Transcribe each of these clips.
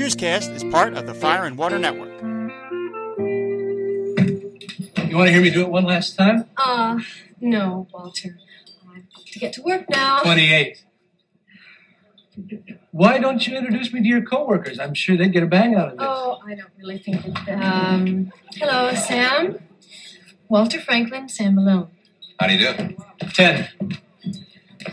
Cheerscast is part of the Fire and Water Network. You want to hear me do it one last time? Uh, no, Walter. I've to get to work now. 28. Why don't you introduce me to your coworkers? I'm sure they'd get a bang out of this. Oh, I don't really think that. Um, hello, Sam. Walter Franklin, Sam Malone. How do you do? 10.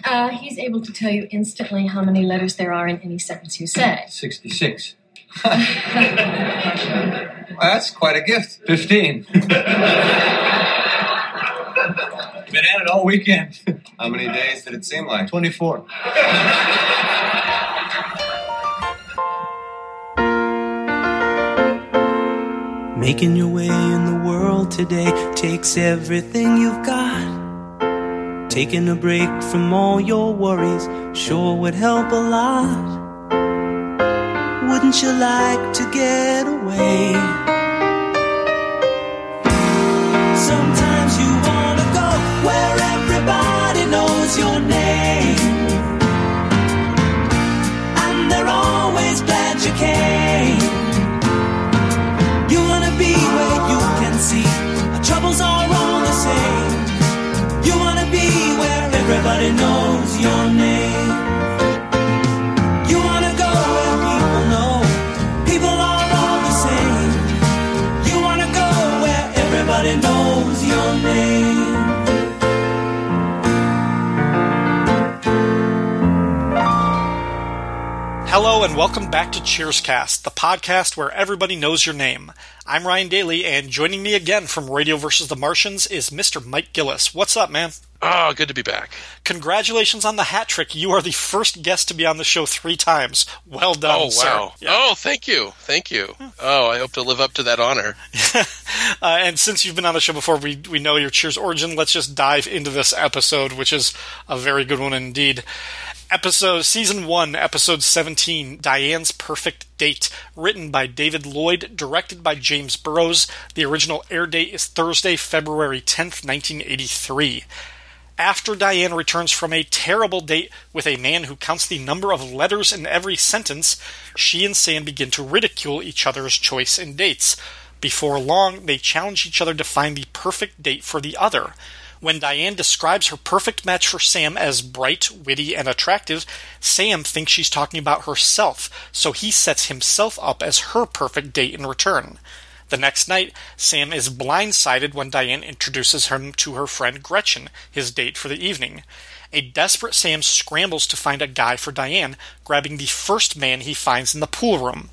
Uh, he's able to tell you instantly how many letters there are in any sentence you say. 66. Well, that's quite a gift. 15. Been at it all weekend. How many days did it seem like? 24. Making your way in the world today takes everything you've got. Taking a break from all your worries sure would help a lot. Wouldn't you like to get away? Sometimes and welcome back to Cheerscast, the podcast where everybody knows your name. I'm Ryan Daly, and joining me again from Radio vs. the Martians is Mr. Mike Gillis. What's up, man? Oh, good to be back. Congratulations on the hat trick. You are the first guest to be on the show three times. Well done, Oh, wow. Yeah. Oh, thank you. Thank you. Oh, I hope to live up to that honor. Uh, and since you've been on the show before, we we know your Cheers origin. Let's just dive into this episode, which is a very good one indeed. Episode season one, episode seventeen, Diane's Perfect Date, written by David Lloyd, directed by James Burrows. The original air date is Thursday, February tenth, nineteen eighty three. After Diane returns from a terrible date with a man who counts the number of letters in every sentence, she and Sam begin to ridicule each other's choice in dates. Before long, they challenge each other to find the perfect date for the other. When Diane describes her perfect match for Sam as bright, witty, and attractive, Sam thinks she's talking about herself, so he sets himself up as her perfect date in return. The next night, Sam is blindsided when Diane introduces him to her friend Gretchen, his date for the evening. A desperate Sam scrambles to find a guy for Diane, grabbing the first man he finds in the pool room.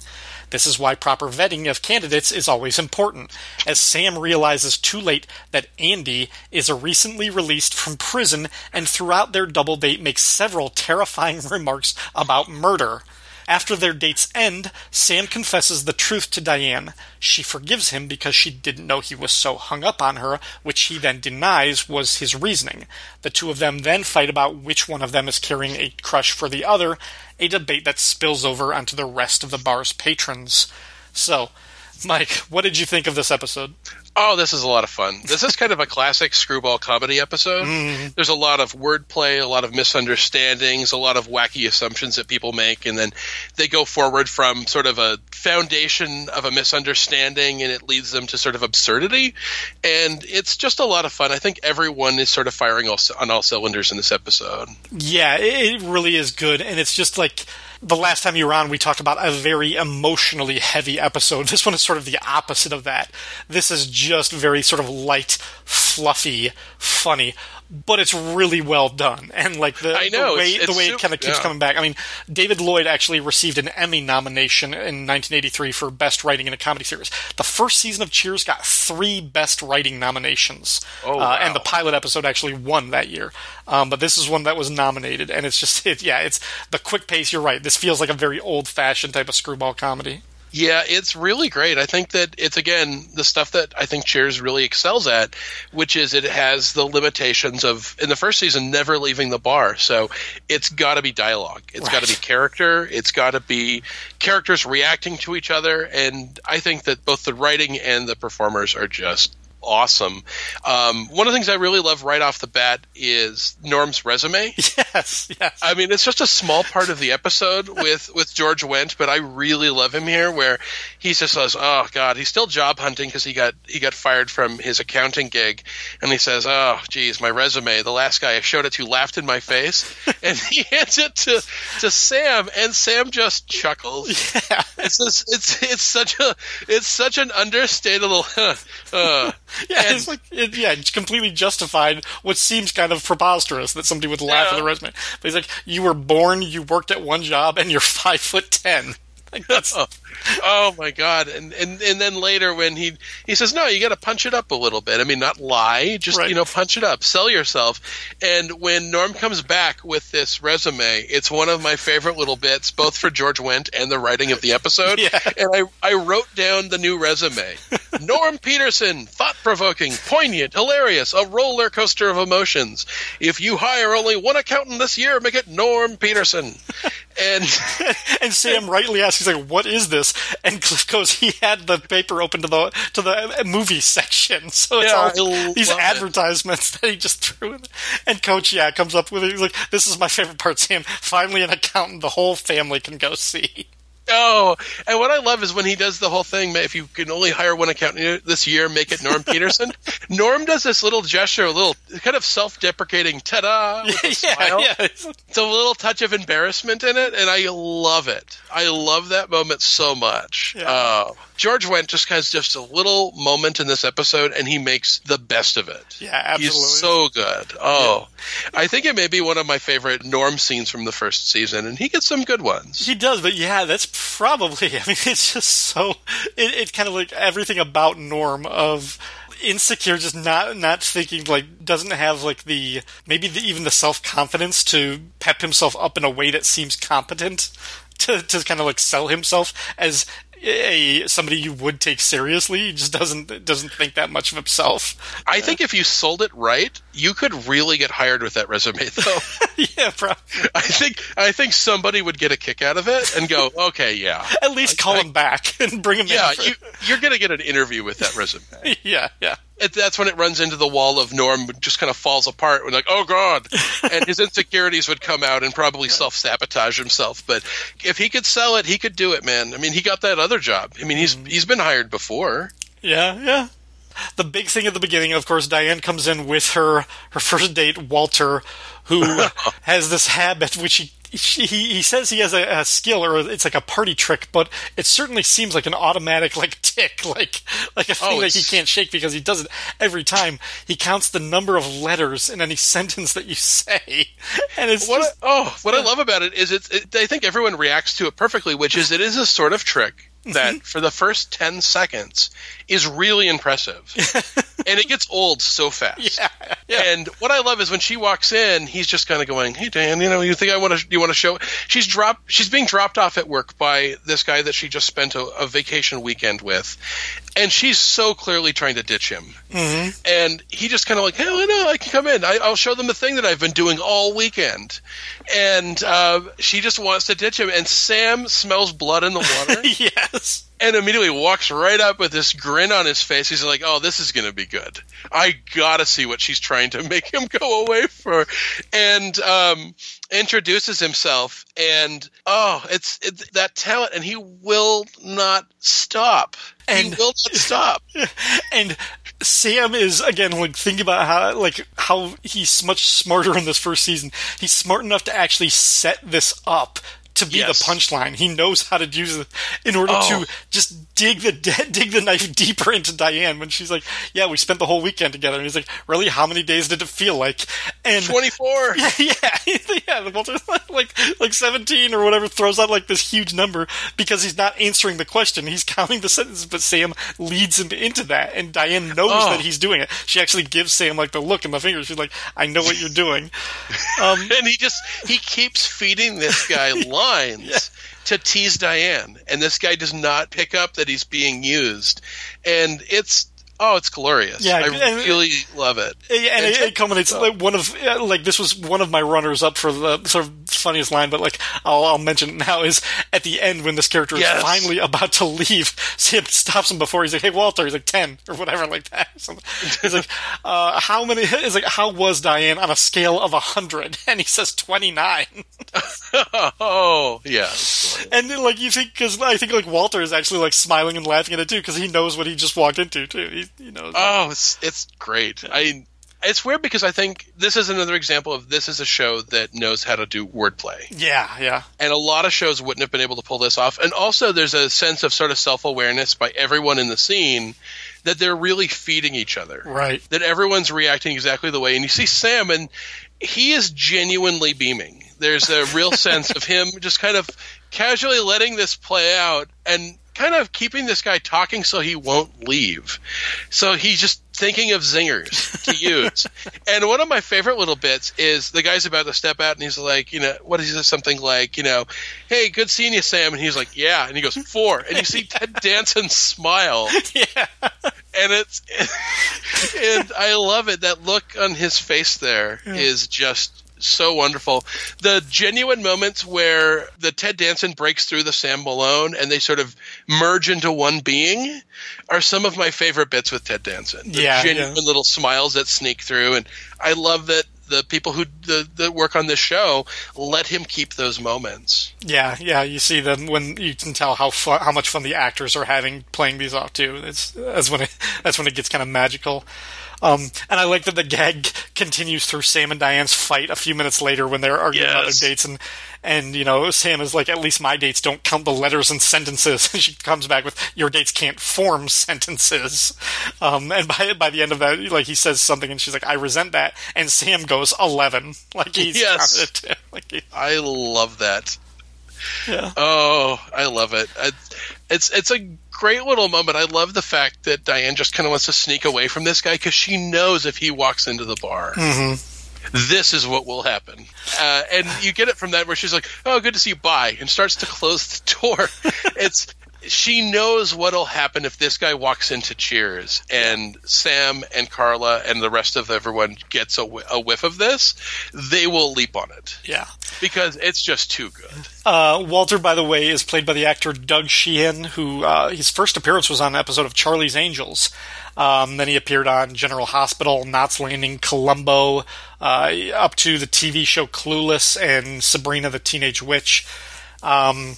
This is why proper vetting of candidates is always important, as Sam realizes too late that Andy is a recently released from prison and throughout their double date makes several terrifying remarks about murder. After their dates end, Sam confesses the truth to Diane. She forgives him because she didn't know he was so hung up on her, which he then denies was his reasoning. The two of them then fight about which one of them is carrying a crush for the other, a debate that spills over onto the rest of the bar's patrons. So, Mike, what did you think of this episode? Oh, this is a lot of fun. This is kind of a classic screwball comedy episode. Mm-hmm. There's a lot of wordplay, a lot of misunderstandings, a lot of wacky assumptions that people make, and then they go forward from sort of a foundation of a misunderstanding and it leads them to sort of absurdity. And it's just a lot of fun. I think everyone is sort of firing all, on all cylinders in this episode. Yeah, it really is good, and it's just like the last time you were on, we talked about a very emotionally heavy episode. This one is sort of the opposite of that. This is just very sort of light, fluffy, funny, but it's really well done. And like the, I know, the way it's- the way it's it kind of keeps yeah. coming back. I mean, David Lloyd actually received an Emmy nomination in 1983 for Best Writing in a Comedy Series. The first season of Cheers got three Best Writing nominations, Oh, uh, and the pilot episode actually won that year. Um, but this is one that was nominated, and it's just it, yeah, it's the quick pace. You're right. This feels like a very old fashioned type of screwball comedy. Yeah, it's really great. I think that it's again the stuff that I think Cheers really excels at, which is it has the limitations of in the first season never leaving the bar. So it's got to be dialogue. It's got to be character. It's got to be characters reacting to each other. And I think that both the writing and the performers are just awesome. Um, one of the things I really love right off the bat is Norm's resume. Yes, yes. I mean, it's just a small part of the episode with with George Wendt, but I really love him here, where he just says, "Oh God, he's still job hunting because he got he got fired from his accounting gig," and he says, "Oh, geez, my resume. The last guy I showed it to laughed in my face," and he hands it to to Sam, and Sam just chuckles. Yeah. It's this, it's it's such a it's such an understandable. Uh, Yeah, And- it's like it, yeah, it's completely justified what seems kind of preposterous that somebody would laugh at the resume. But he's like, you were born, you worked at one job, and you're five foot ten. Like that's oh. oh my god. And, and and then later when he he says no you got to punch it up a little bit. I mean not lie just Right. you know punch it up sell yourself. And when norm comes back with this resume it's one of my favorite little bits both for george wendt and the writing of the episode. Yeah. and i i wrote down the new resume. Norm peterson thought-provoking poignant hilarious a roller coaster of emotions. If you hire only one accountant this year make it norm peterson. And and Sam rightly asks, he's like, "What is this?" And Cliff goes, "He had the paper open to the to the movie section, so it's Yeah, all these love it. advertisements that he just threw in." And Coach, yeah, comes up with it. He's like, "This is my favorite part, Sam. Finally, an accountant the whole family can go see." Oh, and what I love is when he does the whole thing. If you can only hire one accountant this year, make it Norm Peterson. Norm does this little gesture, a little kind of self-deprecating, ta-da, with a smile. yeah, yeah. It's a little touch of embarrassment in it, and I love it. I love that moment so much. Yeah. Oh, George Wendt just has just a little moment in this episode, and he makes the best of it. Yeah, absolutely. He's so good. Oh, I think it may be one of my favorite Norm scenes from the first season, and he gets some good ones. He does, but yeah, that's probably. I mean, it's just so. It, it's kind of like everything about Norm of insecure, just not not thinking like doesn't have like the maybe the, even the self confidence to pep himself up in a way that seems competent to to kind of like sell himself as a somebody you would take seriously. He just doesn't doesn't think that much of himself. I think if you sold it right, you could really get hired with that resume, though. yeah, probably. I think I think somebody would get a kick out of it and go, "Okay, yeah, At least call him back and bring him yeah, in. for- you, you're going to get an interview with that resume." yeah, yeah. It, that's when it runs into the wall of Norm, just kind of falls apart. When like, "Oh God," and his insecurities would come out and probably self sabotage himself. But if he could sell it, he could do it, man. I mean, he got that other job. I mean, he's mm-hmm. he's been hired before. Yeah, yeah. The big thing at the beginning, of course, Diane comes in with her her first date, Walter, who has this habit which he. He, he says he has a, a skill or it's like a party trick, but it certainly seems like an automatic like tick, like like a oh, thing Oh, that he can't shake because he does it every time. He counts the number of letters in any sentence that you say, and it's What just, I, oh, what I love about it is it's. It, I think everyone reacts to it perfectly, which is it is a sort of trick that mm-hmm. for the first ten seconds is really impressive, and it gets old so fast. yeah, yeah. And what I love is when she walks in, he's just kind of going, "Hey Dan, you know, you think I want to? You want to show?" She's dropped. She's being dropped off at work by this guy that she just spent a, a vacation weekend with, and she's so clearly trying to ditch him. Mm-hmm. And he just kind of like, "Hey, no, I can come in. I, I'll show them the thing that I've been doing all weekend." And uh, she just wants to ditch him. And Sam smells blood in the water yes. And immediately walks right up with this grin on his face. He's like, "Oh, this is going to be good. I gotta see what she's trying to make him go away for," and um, introduces himself. And oh, it's, it's that talent, and he will not stop. And- he will not stop. and Sam is again like think about how like how he's much smarter in this first season. He's smart enough to actually set this up to be Yes. the punchline. He knows how to use it in order Oh. to just dig the dig the knife deeper into Diane when she's like, "Yeah, we spent the whole weekend together." And he's like, "Really? How many days did it feel like?" And Twenty four. yeah, yeah, yeah. Walter, like like seventeen or whatever, throws out like this huge number because he's not answering the question. He's counting the sentences, but Sam leads him into that, and Diane knows Oh. that he's doing it. She actually gives Sam like the look in the fingers. She's like, "I know what you're doing." Um, and he just he keeps feeding this guy lines to tease Diane, and this guy does not pick up that he's being used, and it's Oh, it's glorious. Yeah, I and- really love it. And it, it culminates like one of like this was one of my runners up for the sort of funniest line, but like I'll, I'll mention it now is at the end when this character Yes. is finally about to leave, Sam stops him before he's like, "Hey Walter," he's like ten or whatever like that. He's like, uh, "How many?" Is like, "How was Diane on a scale of a hundred? And he says twenty nine. oh, yeah. And then, like you think, because I think like Walter is actually like smiling and laughing at it too, because he knows what he just walked into too. He, he knows. Oh, it's it's great. I it's weird because I think this is another example of this is a show that knows how to do wordplay. yeah, yeah, And a lot of shows wouldn't have been able to pull this off. And also there's a sense of sort of self-awareness by everyone in the scene that they're really feeding each other. right. That everyone's reacting exactly the way and you see Sam and he is genuinely beaming. There's a real sense of him just kind of casually letting this play out and kind of keeping this guy talking so he won't leave. So he's just thinking of zingers to use. and one of my favorite little bits is the guy's about to step out and he's like, you know, what is this? Something like, you know, hey, good seeing you, Sam. And he's like, yeah. And he goes, four. And you see Ted Danson smile. Yeah. And it's, and I love it. That look on his face there is just so wonderful. The genuine moments where the Ted Danson breaks through the Sam Malone and they sort of merge into one being are some of my favorite bits with Ted Danson. The Yeah, genuine yeah. little smiles that sneak through, and I love that the people who the, that work on this show let him keep those moments. Yeah, yeah, you see them when you can tell how fun, how much fun the actors are having playing these off too. It's that's when it that's when it gets kind of magical. Um, and I like that the gag continues through Sam and Diane's fight a few minutes later when they're arguing about their dates, and and you know Sam is like, at least my dates don't count the letters and sentences, and she comes back with, your dates can't form sentences. Um, and by by the end of that, like he says something, and she's like, I resent that, and Sam goes eleven, like he's Yes. like he, I love that. yeah. Oh, I love it. It's it's a great little moment. I love the fact that Diane just kind of wants to sneak away from this guy because she knows if he walks into the bar, this is what will happen. Uh, and you get it from that where she's like, "Oh, good to see you. Bye," and starts to close the door. it's she knows what'll happen if this guy walks into Cheers and Sam and Carla and the rest of everyone gets a, whi- a whiff of this. They will leap on it yeah. because it's just too good. Uh, Walter, by the way, is played by the actor Doug Sheehan, who uh, his first appearance was on an episode of Charlie's Angels. Um, then he appeared on General Hospital, Knots Landing, Columbo, uh, up to the TV show Clueless and Sabrina the Teenage Witch. Um,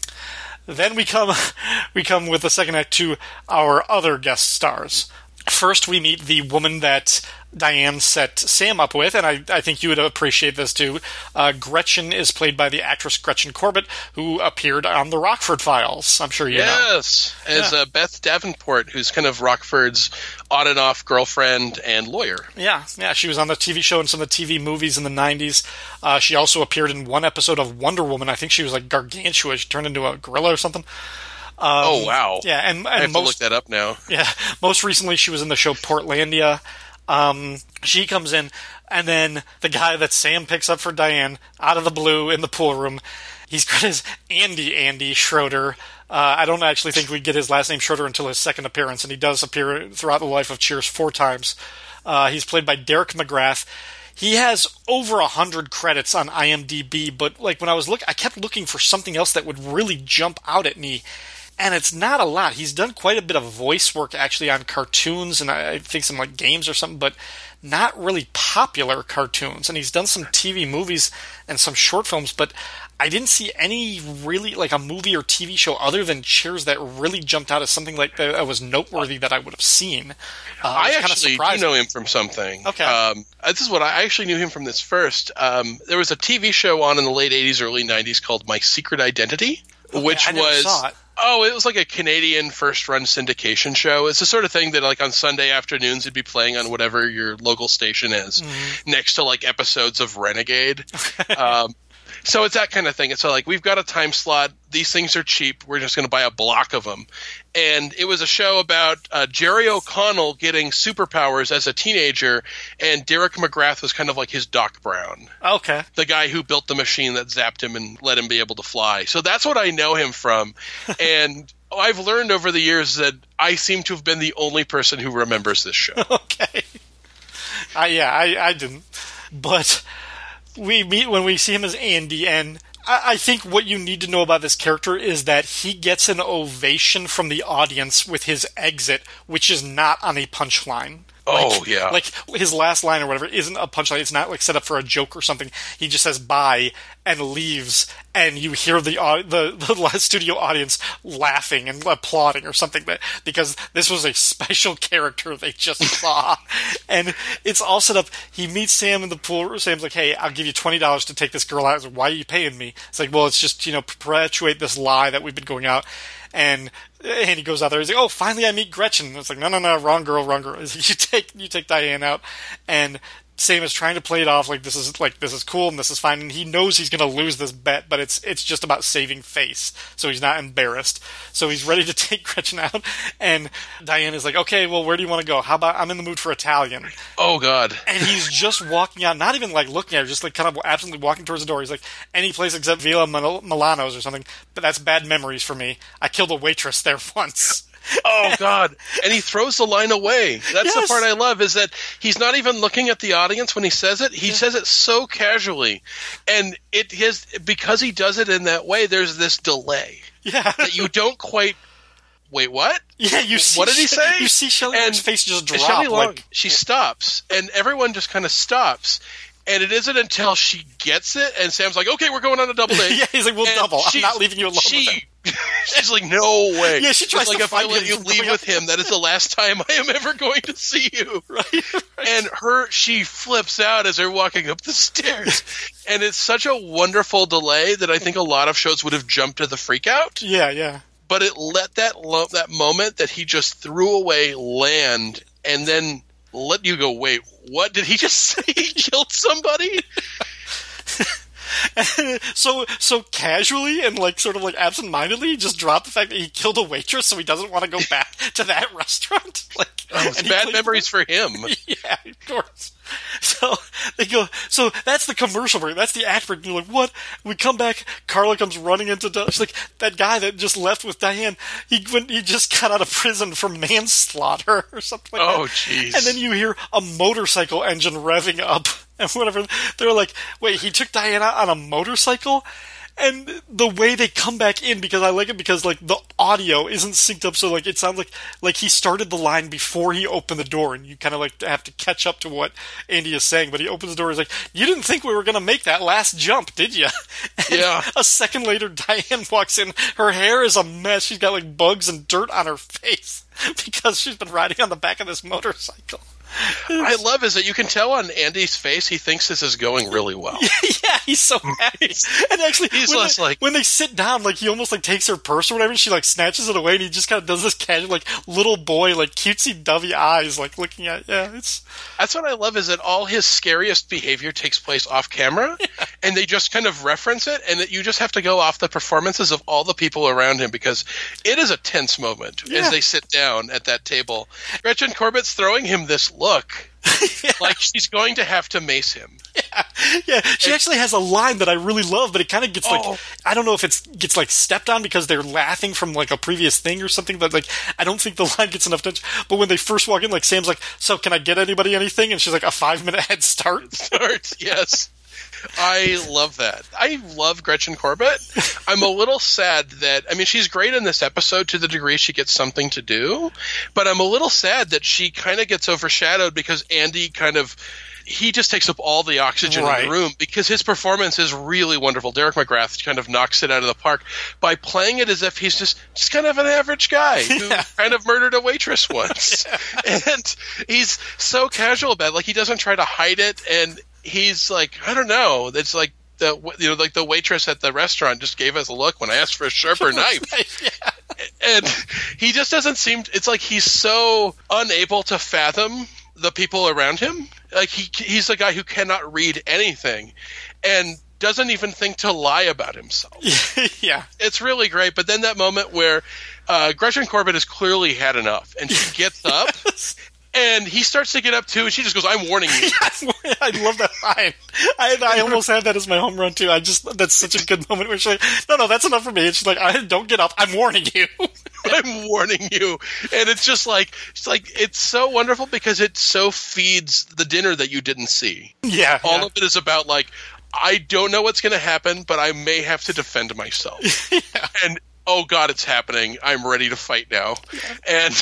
then we come we come with the second act to our other guest stars. First, we meet the woman that Diane set Sam up with, and I, I think you would appreciate this too. Uh, Gretchen is played by the actress Gretchen Corbett, who appeared on the Rockford Files. I'm sure you know. Yes, as uh, Beth Davenport, who's kind of Rockford's on and off girlfriend and lawyer. Yeah, yeah, she was on the TV show and some of the TV movies in the '90s. Uh, she also appeared in one episode of Wonder Woman. I think she was like gargantua. She turned into a gorilla or something. Oh wow! Um, Yeah, and, and I have to look most that up now. Yeah, most recently she was in the show Portlandia. Um, she comes in, and then the guy that Sam picks up for Diane out of the blue in the pool room, he's got his Andy Andy Schroeder. Uh, I don't actually think we get his last name Schroeder until his second appearance, and he does appear throughout the life of Cheers four times. Uh, he's played by Derek McGrath. He has over a hundred credits on IMDb, but like when I was look, I kept looking for something else that would really jump out at me and it's not a lot. He's done quite a bit of voice work actually on cartoons and I think some like games or something, but not really popular cartoons. And he's done some TV movies and some short films, but I didn't see any really like a movie or TV show other than Cheers that really jumped out as something like that was noteworthy that I would have seen. Uh, I actually do know him from something. Okay. Um, this is what I I actually knew him from this first. Um, there was a TV show on in the late 80s, early 90s called My Secret Identity, which I was. Oh, it was like a Canadian first run syndication show. It's the sort of thing that, like, on Sunday afternoons, it'd be playing on whatever your local station is, Mm-hmm. next to, like, episodes of Renegade. um, so it's that kind of thing. It's like, we've got a time slot. These things are cheap. We're just going to buy a block of them. And it was a show about uh, Jerry O'Connell getting superpowers as a teenager, and Derek McGrath was kind of like his Doc Brown Okay. the guy who built the machine that zapped him and let him be able to fly. So that's what I know him from. and I've learned over the years that I seem to have been the only person who remembers this show. okay. I, yeah, I, I didn't. But we meet when we see him as Andy, and I, think what you need to know about this character is that he gets an ovation from the audience with his exit, which is not on a punchline. Oh, Like- yeah. Like his last line or whatever isn't a punchline. It's not like set up for a joke or something. He just says bye and leaves, and you hear the the the studio audience laughing and applauding or something. But because this was a special character they just saw, and it's all set up. He meets Sam in the pool. Sam's like, "Hey, I'll give you twenty dollars to take this girl out." Like, Why are you paying me? It's like, well, it's just you know perpetuate this lie that we've been going out. And and he goes out there. He's like, "Oh, finally, I meet Gretchen." It's like, "No, no, no, wrong girl, wrong girl." You take you take Diane out, and Sam is trying to play it off like this is like this is cool and this is fine, and he knows he's going to lose this bet, but it's it's just about saving face, so he's not embarrassed. So he's ready to take Gretchen out, and Diane is like, "Okay, well, where do you want to go? How about I'm in the mood for Italian." Oh God. and he's just walking out, not even like looking at her, just like kind of absently walking towards the door. He's like, any place except Villa Mil- Milano's or something. But that's bad memories for me. I killed a waitress there once. Oh God! And he throws the line away. That's the part I love is that he's not even looking at the audience when he says it. He says it so casually, and it his because he does it in that way. There's this delay Yeah, that you don't quite. Wait, what? yeah. You see, What did he say? You see Shelley And- face just drop. Shelley Long, like, she stops, and everyone just kind of stops. And it isn't until she gets it, and Sam's like, "Okay, we're going on a double date." yeah, he's like, we'll And double. I'm not leaving you alone. She. she's like, no way. Yeah, she tries It's like to if I let you leave with him, that is the last time I am ever going to see you. Right, And her, she flips out as they're walking up the stairs, and it's such a wonderful delay that I think a lot of shows would have jumped to the freak out. Yeah, yeah. But it let that lo- that moment that he just threw away land, and then let you go. Wait, what did he just say? He killed somebody? so so casually and like sort of like absentmindedly just dropped the fact that he killed a waitress so he doesn't want to go back to that restaurant like oh, he bad memories for him. yeah of course so they go so that's the commercial break that's the act break and you're like what we come back carla comes running into Di- she's like that guy that just left with diane he went he just got out of prison for manslaughter or something like Oh, jeez. and then you hear a motorcycle engine revving up and whatever. They're like, wait, he took Diana on a motorcycle? And the way they come back in, because I like it because like the audio isn't synced up, so like it sounds like like he started the line before he opened the door, and you kind of like have to catch up to what Andy is saying. But he opens the door, he's like, "You didn't think we were gonna make that last jump, did you?" Yeah. A second later, Diane walks in. Her hair is a mess. She's got like bugs and dirt on her face because she's been riding on the back of this motorcycle. I love is that you can tell on Andy's face he thinks this is going really well. yeah, he's so happy. And actually, He's when, less they, like- when they sit down, like he almost like takes her purse or whatever, and she like snatches it away, and he just kind of does this casual, like little boy, like cutesy dovey eyes, like looking at. Yeah, it's That's what I love is that all his scariest behavior takes place off camera, and they just kind of reference it, and that you just have to go off the performances of all the people around him because it is a tense moment Yeah. as they sit down at that table. Gretchen Corbett's throwing him this look like she's going to have to mace him. yeah. She actually has a line that I really love, but it kind of gets like Oh. I don't know if it's gets like stepped on because they're laughing from like a previous thing or something, but like I don't think the line gets enough attention. But when they first walk in, like Sam's like, "So can I get anybody anything?" And she's like, "A five minute head start." Start, yes. I love that. I love Gretchen Corbett. I'm a little sad that I mean she's great in this episode to the degree she gets something to do, but I'm a little sad that she kind of gets overshadowed because Andy kind of he just takes up all the oxygen in the room because his performance is really wonderful. Derek McGrath kind of knocks it out of the park by playing it as if he's just just kind of an average guy who kind of murdered a waitress once, and he's so casual about it. Like he doesn't try to hide it, and he's like, I don't know. It's like the you know like the waitress at the restaurant just gave us a look when I asked for a sharper knife yeah. and he just doesn't seem it's like he's so unable to fathom the people around him like he he's a guy who cannot read anything and doesn't even think to lie about himself yeah. it's really great but then that moment where uh, Gretchen Corbett has clearly had enough and she gets up and he starts to get up too and she just goes I'm warning you I love that line. I, I almost had that as my home run too. I just that's such a good moment where she's like, "No, no, that's enough for me." And she's like, "I don't get up. I'm warning you." I'm warning you. And it's just like it's like it's so wonderful because it so feeds the dinner that you didn't see. Yeah, All yeah. of it is about like I don't know what's going to happen, but I may have to defend myself. And oh god, it's happening. I'm ready to fight now. And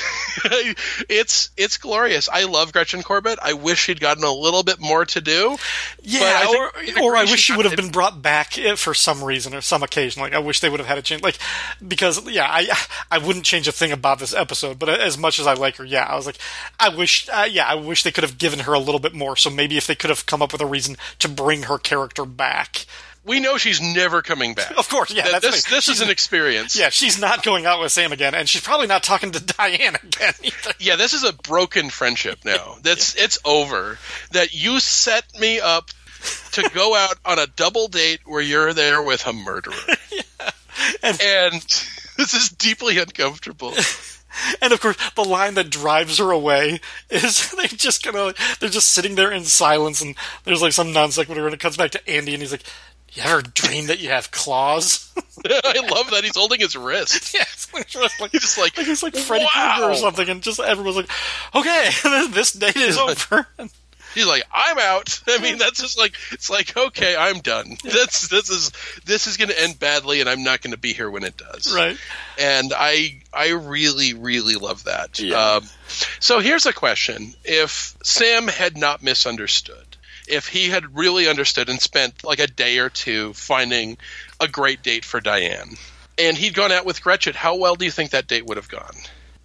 it's it's glorious. I love Gretchen Corbett. I wish she'd gotten a little bit more to do. Yeah, I or, or I wish she would have been brought back eh, for some reason or some occasion. Like I wish they would have had a change. Like because yeah, I I wouldn't change a thing about this episode. But as much as I like her, yeah, I was like, I wish, uh, yeah, I wish they could have given her a little bit more. So maybe if they could have come up with a reason to bring her character back. We know she's never coming back. Of course, yeah, that's this this is an experience. Yeah, she's not going out with Sam again, and she's probably not talking to Diane again either. Yeah, this is a broken friendship now. That's it's over. That you set me up to go out on a double date where you're there with a murderer. And- and this is deeply uncomfortable. And of course, the line that drives her away is they're just of they're just sitting there in silence, and there's like some non sequitur, and it comes back to Andy, and he's like, "You ever dream that you have claws?" I love that he's holding his wrist. yes, like, just like, He's just like, like he's like Freddy wow. Krueger or something, and just everyone's like, "Okay, this date is over." He's like, I'm out. I mean, that's just like it's like, okay, I'm done. That's this is this is going to end badly, and I'm not going to be here when it does. right? and I I really really love that. Yeah. Um, so here's a question: If Sam had not misunderstood, if he had really understood and spent like a day or two finding a great date for Diane, and he'd gone out with Gretchen, how well do you think that date would have gone?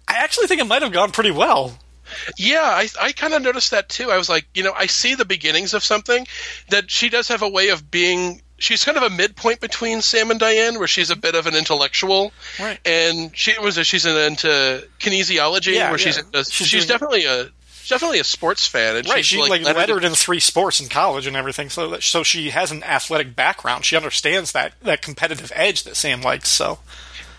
I actually think it might have gone pretty well. Yeah, I, I kind of noticed that too. I was like, you know, I see the beginnings of something that she does have a way of being. She's kind of a midpoint between Sam and Diane, where she's a mm-hmm. bit of an intellectual, Right. and she was she's into kinesiology, Yeah, where she's yeah. into, She's she's, doing- definitely a she's definitely a sports fan, and Right, she's she like, lettered lettered in- in three sports in college and everything, so that, so she has an athletic background. She understands that that competitive edge that Sam likes. So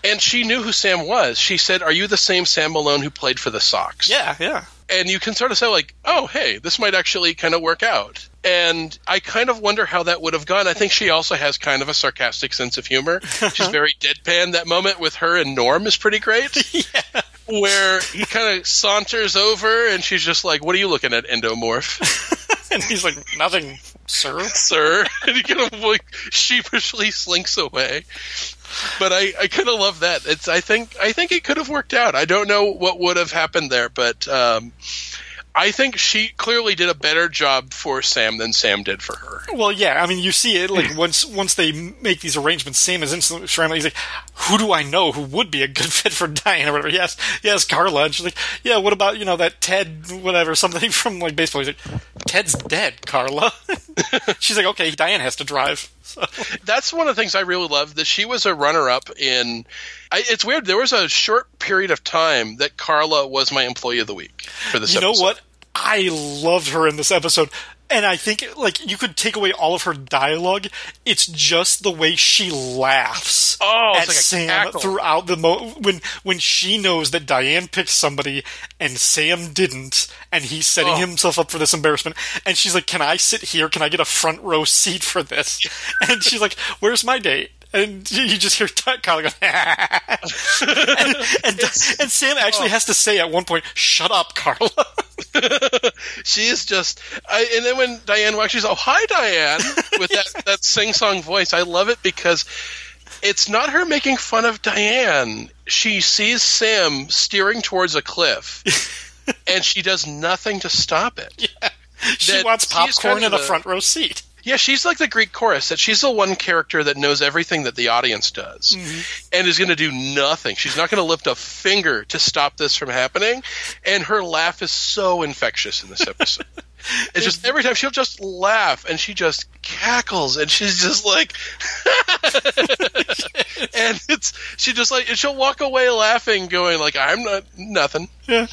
and she knew who Sam was. She said, "Are you the same Sam Malone who played for the Sox?" yeah, yeah, and you can sort of say like, oh, hey, this might actually kind of work out. And I kind of wonder how that would have gone. I think she also has kind of a sarcastic sense of humor. She's very deadpan. That moment with her and Norm is pretty great. yeah. Where he kind of saunters over and she's just like, "What are you looking at, endomorph, and he's like, "Nothing, sir." sir?" And he kind of like sheepishly slinks away. But I, I kind of love that. It's I think I think it could have worked out. I don't know what would have happened there, but um, I think she clearly did a better job for Sam than Sam did for her. Well, yeah, I mean, you see it like once once they make these arrangements. Sam is instantly scrambling. He's like, "Who do I know who would be a good fit for Diane or whatever?" Yes, yes, Carla. And she's like, "Yeah, what about you know that Ted, whatever, something from like baseball?" He's like, "Ted's dead, Carla." she's like, "Okay, Diane has to drive." So, That's one of the things I really love. That she was a runner-up in. I, it's weird. There was a short period of time that Carla was my employee of the week for this. you know episode. what? I loved her in this episode. And I think like you could take away all of her dialogue. It's just the way she laughs Oh, it's at like Sam cackle. throughout the mo- when when she knows that Diane picked somebody and Sam didn't, and he's setting Oh. himself up for this embarrassment. And she's like, "Can I sit here? Can I get a front row seat for this?" and she's like, "Where's my date?" And you just hear Carla go, and, and, and Sam actually oh. has to say at one point, "Shut up, Carla." She is just, I, and then when Diane walks, she's oh hi Diane with that that sing song voice. I love it because it's not her making fun of Diane. She sees Sam steering towards a cliff, and she does nothing to stop it. she That wants popcorn kind and of a the- front row seat. Yeah, she's like the Greek chorus. That she's the one character that knows everything that the audience does, mm-hmm. and is going to do nothing. She's not going to lift a finger to stop this from happening. And her laugh is so infectious in this episode. it's just every time she'll just laugh, and she just cackles, and she's just like, and it's she just like and she'll walk away laughing, going like, "I'm not nothing." Yeah,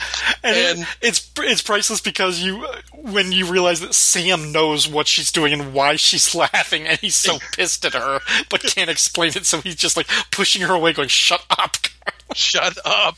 and, And- it's it's priceless because you when you realize that Sam knows what she's doing and why she's laughing, and he's so pissed at her but can't explain it, so he's just like pushing her away, going, "Shut up." Carla." Shut up.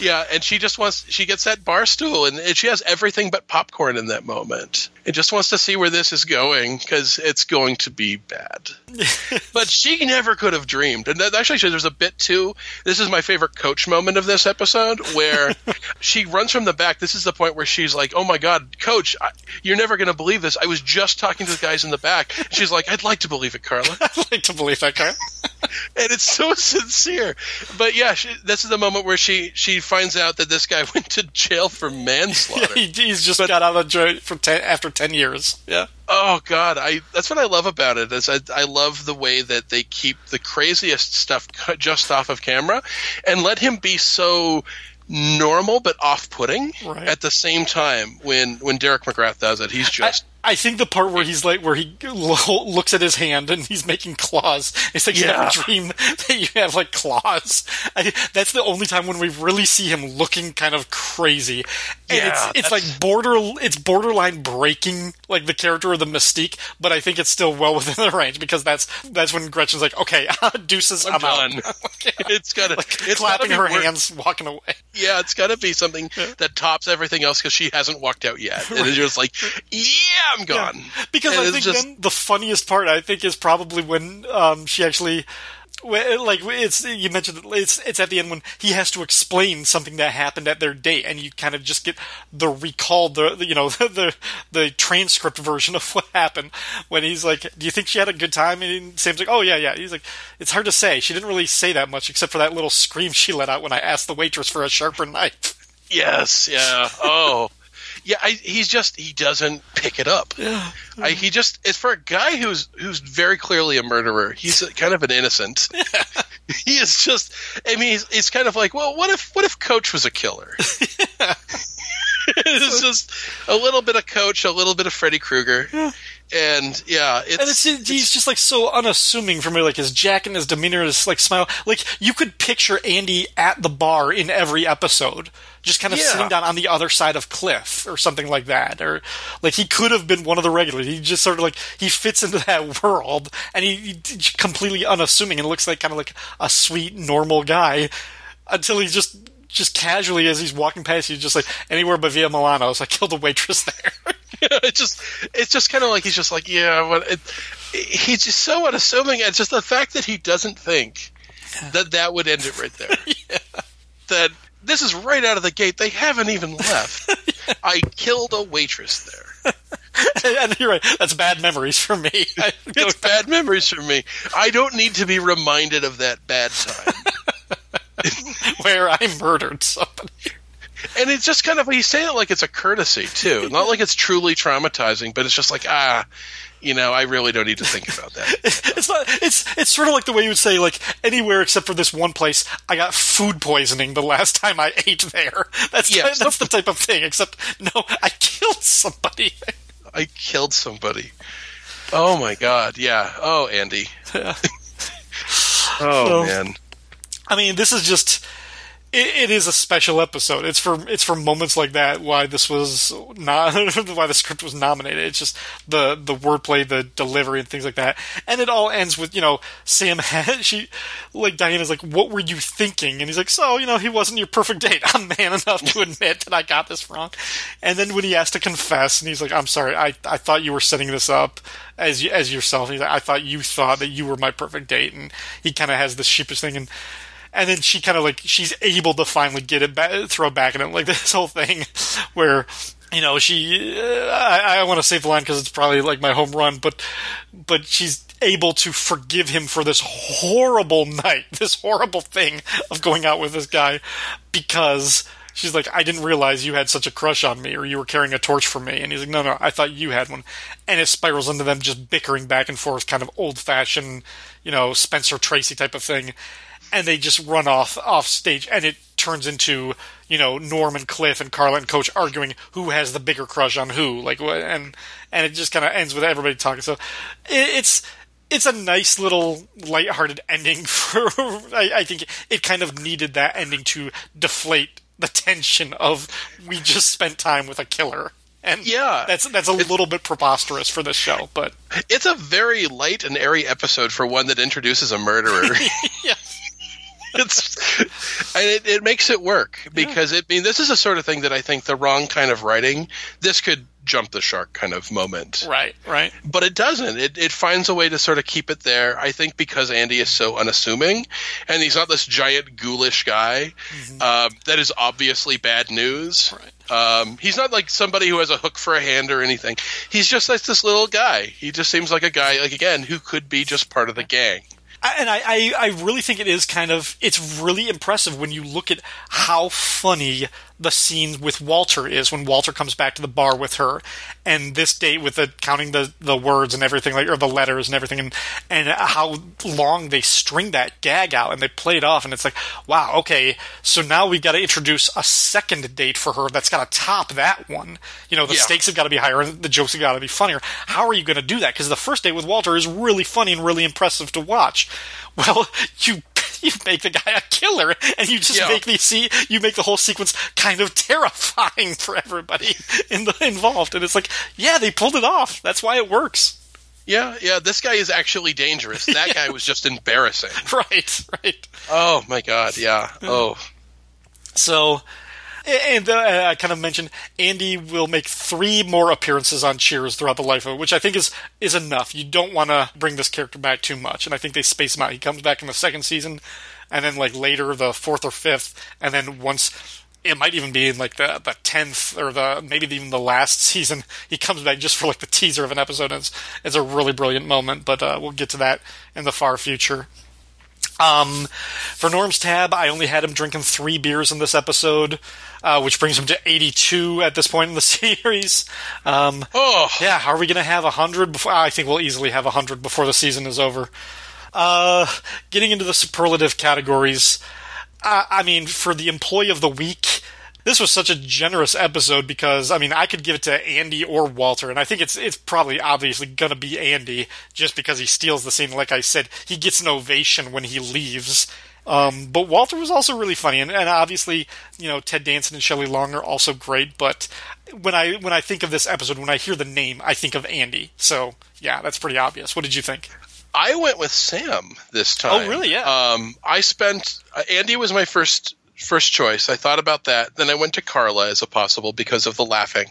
Yeah, and she just wants she gets that bar stool and, and she has everything but popcorn in that moment. And just wants to see where this is going because it's going to be bad. but she never could have dreamed. And that, actually, there's a bit too. This is my favorite coach moment of this episode where she runs from the back. This is the point where she's like, "Oh my god, coach, I, you're never going to believe this. I was just talking to the guys in the back." She's like, "I'd like to believe it, Carla." I'd like to believe that, Carl. and it's so sincere. But yeah, she, this is the moment where she she finds out that this guy went to jail for manslaughter. he, he's just got out of jail for ten, after ten years. Yeah. Oh God, I that's what I love about it. Is I, I love the way that they keep the craziest stuff just off of camera, and let him be so normal but off-putting Right. at the same time. When when Derek McGrath does it, he's just I think the part where he's like, where he lo- looks at his hand and he's making claws. It's like you have a dream that you have like claws. I, that's the only time when we really see him looking kind of crazy. And Yeah, it's it's like border, it's borderline breaking like the character of the mystique, but I think it's still well within the range because that's that's when Gretchen's like, okay, deuces, I'm, I'm out. done. it's gotta like it's clapping be her hands, walking away. Yeah, it's gotta be something that tops everything else because she hasn't walked out yet, and it's just like, yeah, I'm gone. Because And I think just- then the funniest part I think is probably when um, she actually. Like it's you mentioned, it's it's at the end when he has to explain something that happened at their date, and you kind of just get the recalled the the, you know the the transcript version of what happened when he's like, "Do you think she had a good time?" And Sam's like, "Oh yeah, yeah." He's like, "It's hard to say. She didn't really say that much except for that little scream she let out when I asked the waitress for a sharper knife." Yes, yeah. Oh, yeah. I, he's just he doesn't pick it up. Yeah. I, he just it's for a guy who's who's very clearly a murderer. He's a, kind of an innocent. he is just. I mean, he's, it's kind of like, well, what if what if Coach was a killer? it's just a little bit of Coach, a little bit of Freddy Krueger, and yeah, it's, And it's, he's just like so unassuming from like his jacket and his demeanor, his like smile. Like you could picture Andy at the bar in every episode, just kind of Yeah. sitting down on the other side of Cliff or something like that, or like he could have been one of the regulars. He just sort of like he fits into that world, and he, he's completely unassuming and looks like kind of like a sweet normal guy until he just. Just casually, as he's walking past he's just like anywhere but Via Milano. So I killed the waitress there. it just it's just kind of like he's just like yeah what it, he's just so unassuming it's just the fact that he doesn't think that that would end it right there. That this is right out of the gate they haven't even left. I killed a waitress there. And you're right. That's bad memories for me. It's bad memories for me. I don't need to be reminded of that bad time. Where I murdered somebody. And it's just kind of he's saying it like it's a courtesy too not like it's truly traumatizing but it's just like ah you know i really don't need to think about that It's not. It's it's sort of like the way you would say like anywhere except for this one place. I got food poisoning the last time I ate there. That's Yeah, that's the type of thing. Except no, I killed somebody. I killed somebody. Oh my god, yeah. Oh, Andy. oh So- man. I mean, this is just. It, it is a special episode. It's for it's for moments like that why this was not why the script was nominated. It's just the the wordplay, the delivery, and things like that. And it all ends with you know Sam she like Diana's like, "What were you thinking?" And he's like, "So you know he wasn't your perfect date. I'm man enough to admit that I got this wrong." And then when he has to confess, and he's like, "I'm sorry. I I thought you were setting this up as as yourself." He's like, "I thought you thought that you were my perfect date," and he kind of has this sheepish thing and and then she kind of like she's able to finally get it back, throw back at him like this whole thing where you know she uh, I, I want to save the line because it's probably like my home run, but but she's able to forgive him for this horrible night, this horrible thing of going out with this guy because. She's like, I didn't realize you had such a crush on me, or you were carrying a torch for me. And he's like, No, no, I thought you had one. And it spirals into them just bickering back and forth, kind of old fashioned, you know, Spencer Tracy type of thing and they just run off off stage and it turns into you know Norm and Cliff and Carla and Coach arguing who has the bigger crush on who like and and it just kind of ends with everybody talking so it, it's it's a nice little lighthearted ending for I, I think it kind of needed that ending to deflate the tension of we just spent time with a killer and Yeah. that's that's a little bit preposterous for this show but It's a very light and airy episode for one that introduces a murderer. yeah it's and it, it makes it work because it I mean this is a sort of thing that I think the wrong kind of writing this could jump the shark kind of moment Right, right. but it doesn't. It, it finds a way to sort of keep it there. I think because Andy is so unassuming, and he's not this giant ghoulish guy um, that is obviously bad news. Um, he's not like somebody who has a hook for a hand or anything. He's just like this little guy. He just seems like a guy, like again, who could be just part of the gang. And I, I, I really think it is kind of it's really impressive when you look at how funny the scene with Walter is when Walter comes back to the bar with her and this date with the counting the, the words and everything like or the letters and everything and and how long they string that gag out and they play it off and it's like wow okay so now we've got to introduce a second date for her that's got to top that one. You know the Yeah. stakes have got to be higher and the jokes have got to be funnier. How are you going to do that? Because the first date with Walter is really funny and really impressive to watch. Well you you make the guy a killer and you just Yeah. make the see you make the whole sequence kind of terrifying for everybody in the involved and it's like yeah they pulled it off that's why it works Yeah, yeah. This guy is actually dangerous. That guy was just embarrassing. right right Oh my god. Yeah. Oh. so and uh, I kind of mentioned Andy will make three more appearances on Cheers throughout the life of it, which I think is is enough. You don't want to bring this character back too much, and I think they space him out. He comes back in the second season, and then like later the fourth or fifth, and then once it might even be in like the the tenth or the maybe even the last season. He comes back just for like the teaser of an episode. And it's it's a really brilliant moment, but uh, we'll get to that in the far future. Um, for Norm's tab, I only had him drinking three beers in this episode, uh, which brings him to 82 at this point in the series. Um, Oh. yeah, are we going to have 100 before? I think we'll easily have 100 before the season is over. Uh, getting into the superlative categories, uh, I mean, for the employee of the week, this was such a generous episode because I mean I could give it to Andy or Walter, and I think it's it's probably obviously gonna be Andy just because he steals the scene. Like I said, he gets an ovation when he leaves. Um, but Walter was also really funny, and, and obviously, you know, Ted Danson and Shelley Long are also great. But when I when I think of this episode, when I hear the name, I think of Andy. So yeah, that's pretty obvious. What did you think? I went with Sam this time. Oh, really? Yeah. Um, I spent uh, Andy was my first first choice. I thought about that. Then I went to Carla as a possible because of the laughing,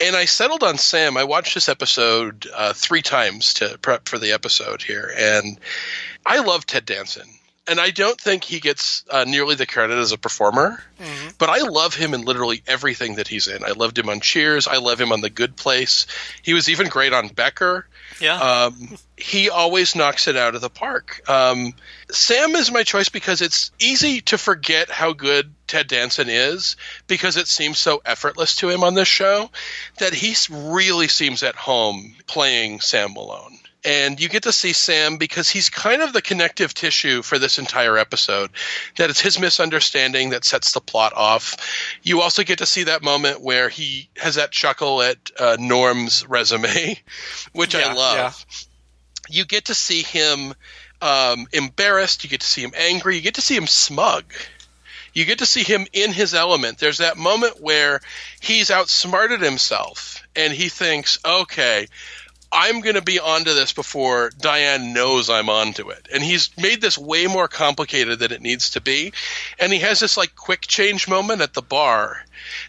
and I settled on Sam. I watched this episode uh, three times to prep for the episode here, and I love Ted Danson. And I don't think he gets uh, nearly the credit as a performer, but I love him in literally everything that he's in. I loved him on Cheers. I love him on The Good Place. He was even great on Becker Yeah. um, he always knocks it out of the park. Um, Sam is my choice because it's easy to forget how good Ted Danson is because it seems so effortless to him on this show that he really seems at home playing Sam Malone. And you get to see Sam because he's kind of the connective tissue for this entire episode. That it's his misunderstanding that sets the plot off. You also get to see that moment where he has that chuckle at uh, Norm's resume, which Yeah, I love yeah. you get to see him um, embarrassed. You get to see him angry. You get to see him smug. You get to see him in his element. There's that moment where he's outsmarted himself and he thinks, okay, I'm going to be onto this before Diane knows I'm onto it. And he's made this way more complicated than it needs to be. And he has this like quick change moment at the bar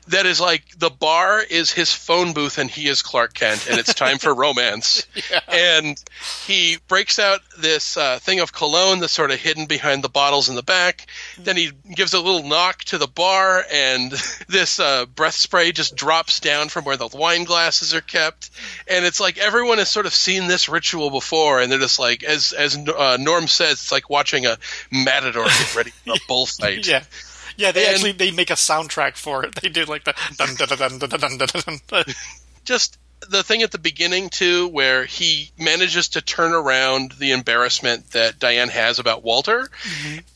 that is like the bar is his phone booth and he is Clark Kent and it's time for romance. And he breaks out this uh, thing of cologne that's sort of hidden behind the bottles in the back. Then he gives a little knock to the bar and this uh, breath spray just drops down from where the wine glasses are kept. And it's like everyone has sort of seen this ritual before and they're just like, as, as uh, Norm says, it's like watching a matador get ready for a bullfight. Yeah. Yeah, they And- actually they make a soundtrack for it. They do like the dun dun dun dun dun dun dun. dun. just the thing at the beginning too where he manages to turn around the embarrassment that Diane has about Walter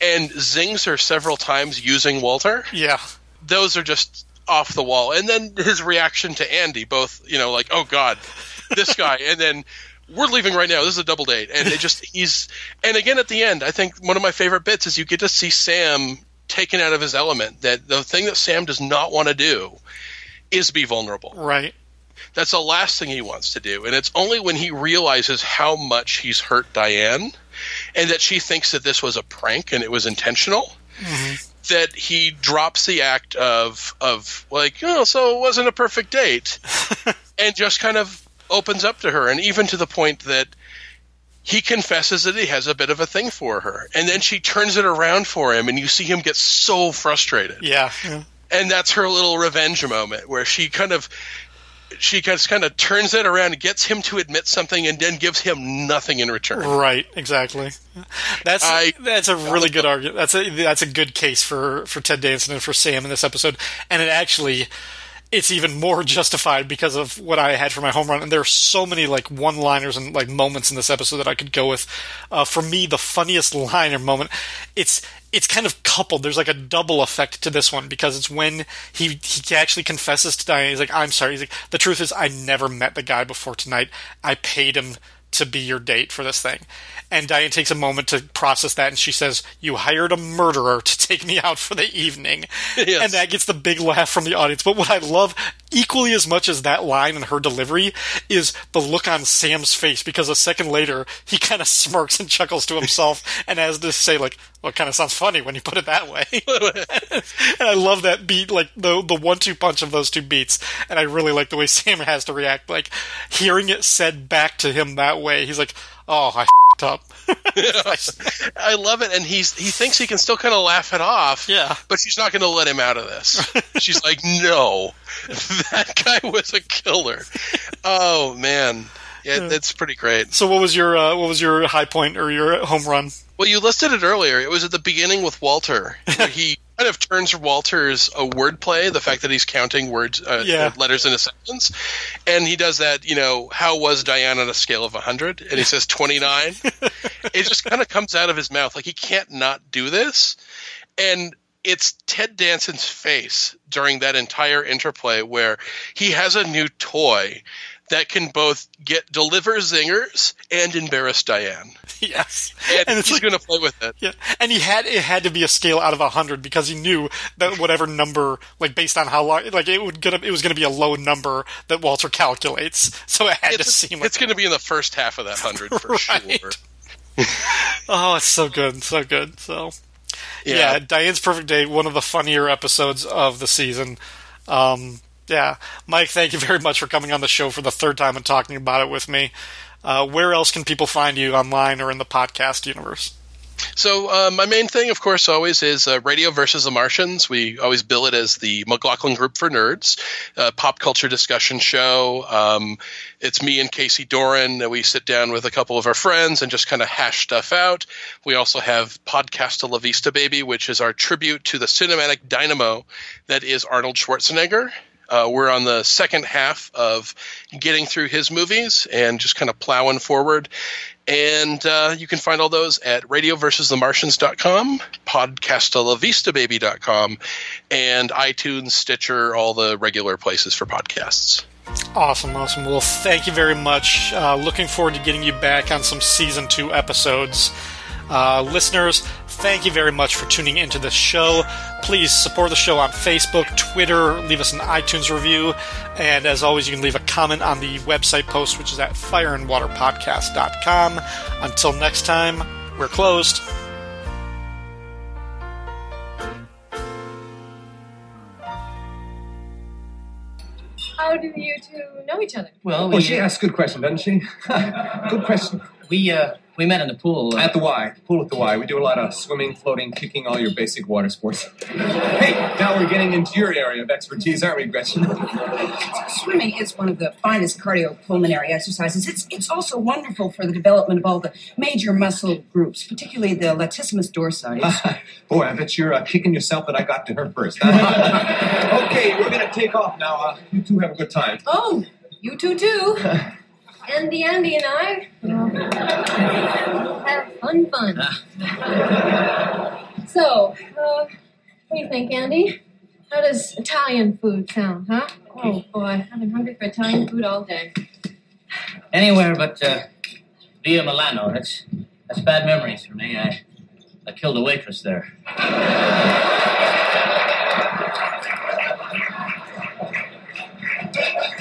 and zings her several times using Walter Yeah. those are just off the wall and then his reaction to Andy both you know like oh god this guy and then we're leaving right now this is a double date and it just he's and again at the end I think one of my favorite bits is you get to see Sam taken out of his element that the thing that Sam does not want to do is be vulnerable Right. that's the last thing he wants to do. And it's only when he realizes how much he's hurt Diane and that she thinks that this was a prank and it was intentional. Mm-hmm. That he drops the act of of like, oh, so it wasn't a perfect date, and just kind of opens up to her, and even to the point that he confesses that he has a bit of a thing for her, and then she turns it around for him, and you see him get so frustrated Yeah. yeah. and that's her little revenge moment where she kind of she just kind of turns it around and gets him to admit something and then gives him nothing in return. Right, exactly. That's I- that's a really good argument. That's a that's a good case for for Ted Danson and for Sam in this episode, and it actually it's even more justified because of what I had for my home run. And there are so many like one liners and like moments in this episode that I could go with. Uh, for me, the funniest line or moment, it's it's kind of coupled. There's like a double effect to this one because it's when he he actually confesses to Diane. He's like, "I'm sorry." He's like, "The truth is, I never met the guy before tonight. I paid him to be your date for this thing." And Diane takes a moment to process that, and she says, "You hired a murderer to take me out for the evening," Yes. and that gets the big laugh from the audience. But what I love equally as much as that line and her delivery is the look on Sam's face because a second later he kind of smirks and chuckles to himself and has to say like, "Well, it kind of sounds funny when you put it that way." and I love that beat, like the the one two punch of those two beats, and I really like the way Sam has to react. Like hearing it said back to him that way, he's like, "Oh, I f***ed up." I love it, and he's he thinks he can still kind of laugh it off. Yeah. but she's not going to let him out of this. she's like, no, that guy was a killer. Oh man, yeah, that's pretty great. so, what was your uh, what was your high point or your home run? Well, you listed it earlier. It was at the beginning with Walter. he kind of turns Walter's a wordplay, the fact that he's counting words, uh, Yeah. uh, letters in a sentence, and he does that. You know, how was Diane on a scale of hundred? And he says twenty nine. it just kind of comes out of his mouth like he can't not do this, and. It's Ted Danson's face during that entire interplay where he has a new toy that can both get deliver zingers and embarrass Diane, yes, and, and it's he's like going to play with it. Yeah, and he had it had to be a scale out of hundred because he knew that whatever number, like based on how long, like it would gonna it was gonna be a low number that Walter calculates, so it had to it's, seem like it's going to be in the first half of that hundred for sure. oh, it's so good, so good. So yeah. Yeah. Diane's Perfect Date, one of the funnier episodes of the season. Um, yeah, Mike, thank you very much for coming on the show for the third time and talking about it with me. Uh, where else can people find you online or in the podcast universe? So uh, my main thing, of course, always is uh, Radio versus the Martians. We always bill it as the McLaughlin Group for Nerds, uh, pop culture discussion show. Um, it's me and Casey Doran. We sit down with a couple of our friends and just kind of hash stuff out. We also have Podcast La Vista Baby, which is our tribute to the cinematic dynamo that is Arnold Schwarzenegger. Uh, we're on the second half of getting through his movies and just kind of plowing forward. And uh, you can find all those at radioversusthemartians.com, podcastalavistababy.com, and iTunes, Stitcher, all the regular places for podcasts. Awesome, awesome. Well, thank you very much. Uh, looking forward to getting you back on some season two episodes. Uh, listeners, thank you very much for tuning into this show. Please support the show on Facebook, Twitter, leave us an iTunes review, and as always, you can leave a comment on the website post, which is at fireandwaterpodcast.com. Until next time, we're closed. How do you two know each other? Well, we, Oh, she asks good question, doesn't she? good question. we uh, we met in the pool. Uh, At the Y, The pool at the Y. We do a lot of swimming, floating, kicking, all your basic water sports. Hey, now we're getting into your area of expertise, aren't we, Gretchen? Swimming is one of the finest cardiopulmonary exercises. It's it's also wonderful for the development of all the major muscle groups, particularly the latissimus dorsi. Boy, I bet you're uh, kicking yourself that I got to her first. okay, we're gonna take off now. Uh, you two have a good time. Oh, you two too. Andy, Andy, and I uh, have fun, fun. so, uh, what do you think, Andy? How does Italian food sound, huh? Oh boy, I've been hungry for Italian food all day. anywhere but uh, Via Milano. That's that's bad memories for me. I I killed a waitress there.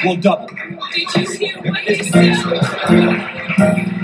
We'll double. Did you hear what he said?